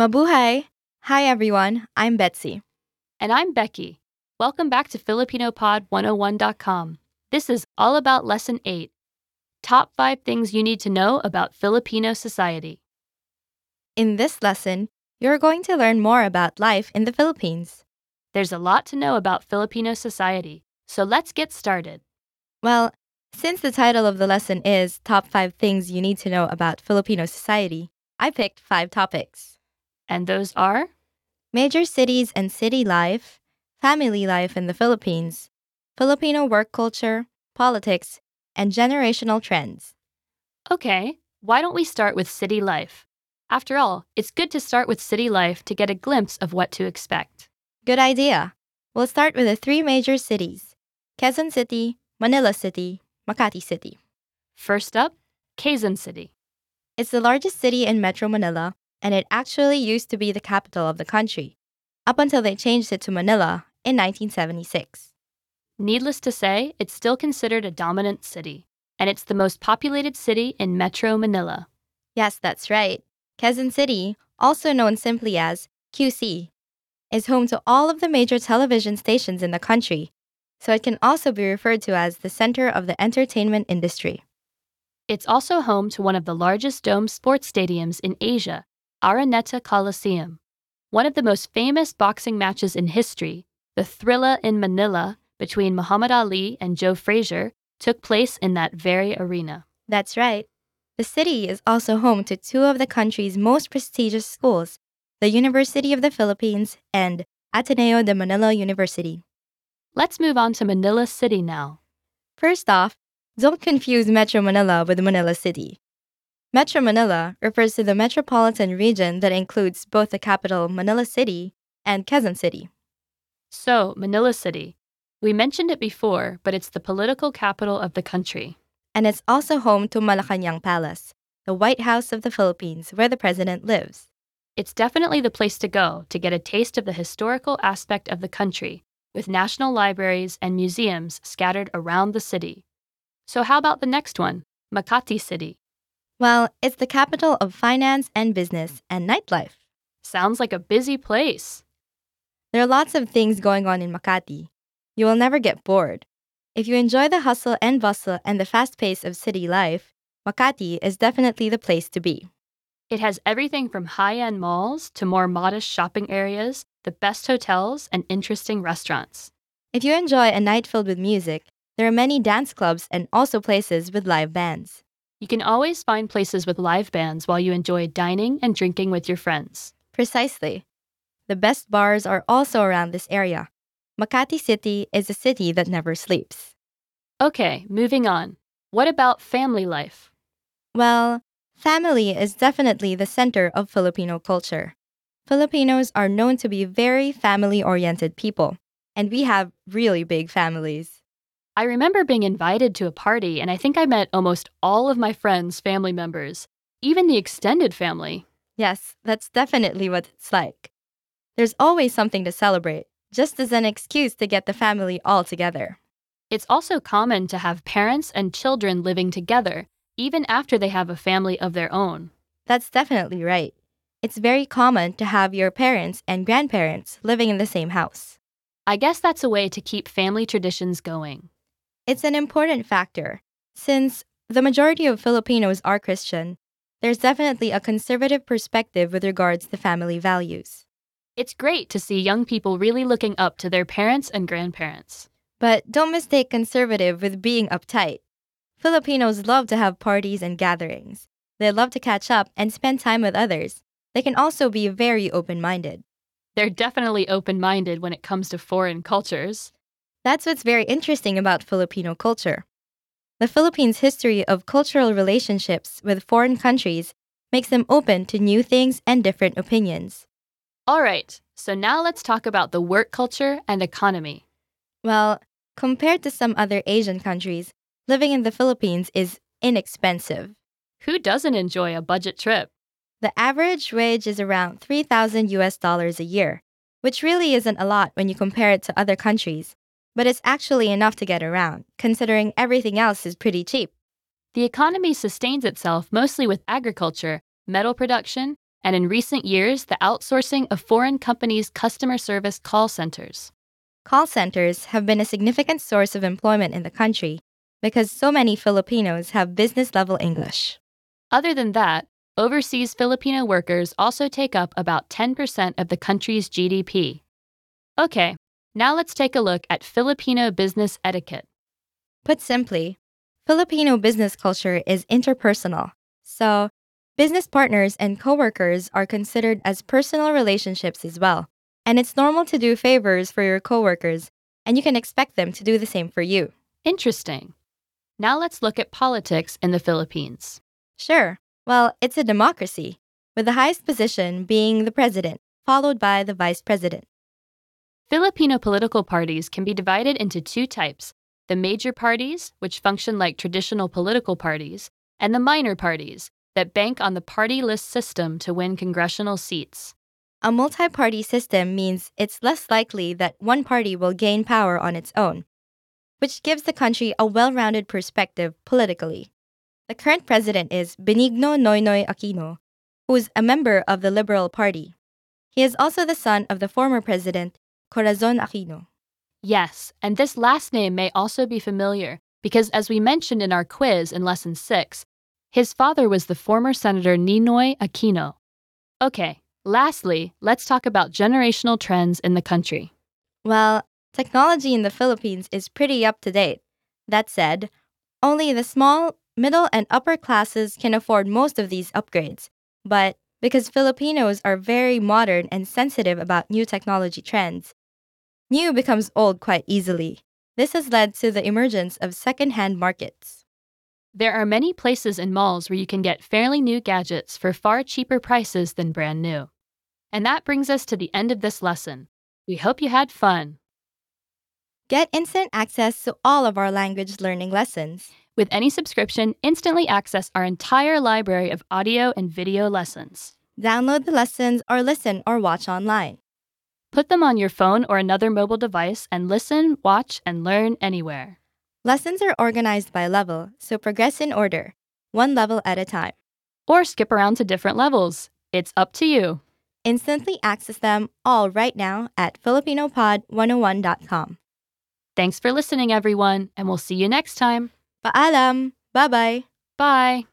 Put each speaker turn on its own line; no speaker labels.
Mabuhay! Hi everyone, I'm Betsy.
And I'm Becky. Welcome back to FilipinoPod101.com. This is all about Lesson 8 Top 5 Things You Need to Know About Filipino Society.
In this lesson, you're going to learn more about life in the Philippines.
There's a lot to know about Filipino society, so let's get started.
Well, since the title of the lesson is Top 5 Things You Need to Know About Filipino Society, I picked five topics.
And those are
Major cities and city life, family life in the Philippines, Filipino work culture, politics, and generational trends.
Okay, why don't we start with city life? After all, it's good to start with city life to get a glimpse of what to expect.
Good idea. We'll start with the three major cities Quezon City, Manila City, Makati City.
First up, Quezon City.
It's the largest city in Metro Manila, and it actually used to be the capital of the country, up until they changed it to Manila in 1976.
Needless to say, it's still considered a dominant city, and it's the most populated city in Metro Manila.
Yes, that's right. Quezon City, also known simply as QC, is home to all of the major television stations in the country, so it can also be referred to as the center of the entertainment industry.
It's also home to one of the largest dome sports stadiums in Asia, Araneta Coliseum. One of the most famous boxing matches in history, the Thrilla in Manila between Muhammad Ali and Joe Frazier, took place in that very arena.
That's right. The city is also home to two of the country's most prestigious schools, the University of the Philippines and Ateneo de Manila University.
Let's move on to Manila City now.
First off, don't confuse Metro Manila with Manila City. Metro Manila refers to the metropolitan region that includes both the capital Manila City and Quezon City.
So, Manila City. We mentioned it before, but it's the political capital of the country.
And it's also home to Malacanang Palace, the White House of the Philippines, where the president lives.
It's definitely the place to go to get a taste of the historical aspect of the country, with national libraries and museums scattered around the city. So, how about the next one, Makati City?
Well, it's the capital of finance and business and nightlife.
Sounds like a busy place.
There are lots of things going on in Makati. You will never get bored. If you enjoy the hustle and bustle and the fast pace of city life, Makati is definitely the place to be.
It has everything from high end malls to more modest shopping areas, the best hotels, and interesting restaurants.
If you enjoy a night filled with music, there are many dance clubs and also places with live bands.
You can always find places with live bands while you enjoy dining and drinking with your friends.
Precisely. The best bars are also around this area. Makati City is a city that never sleeps.
Okay, moving on. What about family life?
Well, family is definitely the center of Filipino culture. Filipinos are known to be very family oriented people, and we have really big families.
I remember being invited to a party, and I think I met almost all of my friends' family members, even the extended family.
Yes, that's definitely what it's like. There's always something to celebrate, just as an excuse to get the family all together.
It's also common to have parents and children living together, even after they have a family of their own.
That's definitely right. It's very common to have your parents and grandparents living in the same house.
I guess that's a way to keep family traditions going.
It's an important factor. Since the majority of Filipinos are Christian, there's definitely a conservative perspective with regards to family values.
It's great to see young people really looking up to their parents and grandparents.
But don't mistake conservative with being uptight. Filipinos love to have parties and gatherings. They love to catch up and spend time with others. They can also be very open minded.
They're definitely open minded when it comes to foreign cultures.
That's what's very interesting about Filipino culture. The Philippines' history of cultural relationships with foreign countries makes them open to new things and different opinions.
All right, so now let's talk about the work culture and economy.
Well, compared to some other Asian countries, living in the Philippines is inexpensive.
Who doesn't enjoy a budget trip?
The average wage is around 3,000 US dollars a year, which really isn't a lot when you compare it to other countries, but it's actually enough to get around, considering everything else is pretty cheap.
The economy sustains itself mostly with agriculture, metal production, and in recent years, the outsourcing of foreign companies' customer service call centers.
Call centers have been a significant source of employment in the country because so many Filipinos have business level English.
Other than that, overseas Filipino workers also take up about 10% of the country's GDP. Okay, now let's take a look at Filipino business etiquette.
Put simply, Filipino business culture is interpersonal. So, business partners and coworkers are considered as personal relationships as well. And it's normal to do favors for your coworkers, and you can expect them to do the same for you.
Interesting. Now let's look at politics in the Philippines.
Sure. Well, it's a democracy, with the highest position being the president, followed by the vice president.
Filipino political parties can be divided into two types the major parties, which function like traditional political parties, and the minor parties, that bank on the party list system to win congressional seats.
A multi party system means it's less likely that one party will gain power on its own, which gives the country a well rounded perspective politically. The current president is Benigno Noynoy Aquino, who is a member of the Liberal Party. He is also the son of the former president, Corazon Aquino.
Yes, and this last name may also be familiar because, as we mentioned in our quiz in Lesson 6, his father was the former Senator Ninoy Aquino. Okay, lastly, let's talk about generational trends in the country.
Well, technology in the Philippines is pretty up to date. That said, only the small, middle, and upper classes can afford most of these upgrades. But because Filipinos are very modern and sensitive about new technology trends, new becomes old quite easily. This has led to the emergence of second-hand markets.
There are many places in malls where you can get fairly new gadgets for far cheaper prices than brand new. And that brings us to the end of this lesson. We hope you had fun.
Get instant access to all of our language learning lessons.
With any subscription, instantly access our entire library of audio and video lessons.
Download the lessons or listen or watch online.
Put them on your phone or another mobile device and listen, watch, and learn anywhere.
Lessons are organized by level, so progress in order, one level at a time.
Or skip around to different levels. It's up to you.
Instantly access them all right now at FilipinoPod101.com.
Thanks for listening, everyone, and we'll see you next time.
Paalam! Bye-bye!
Bye.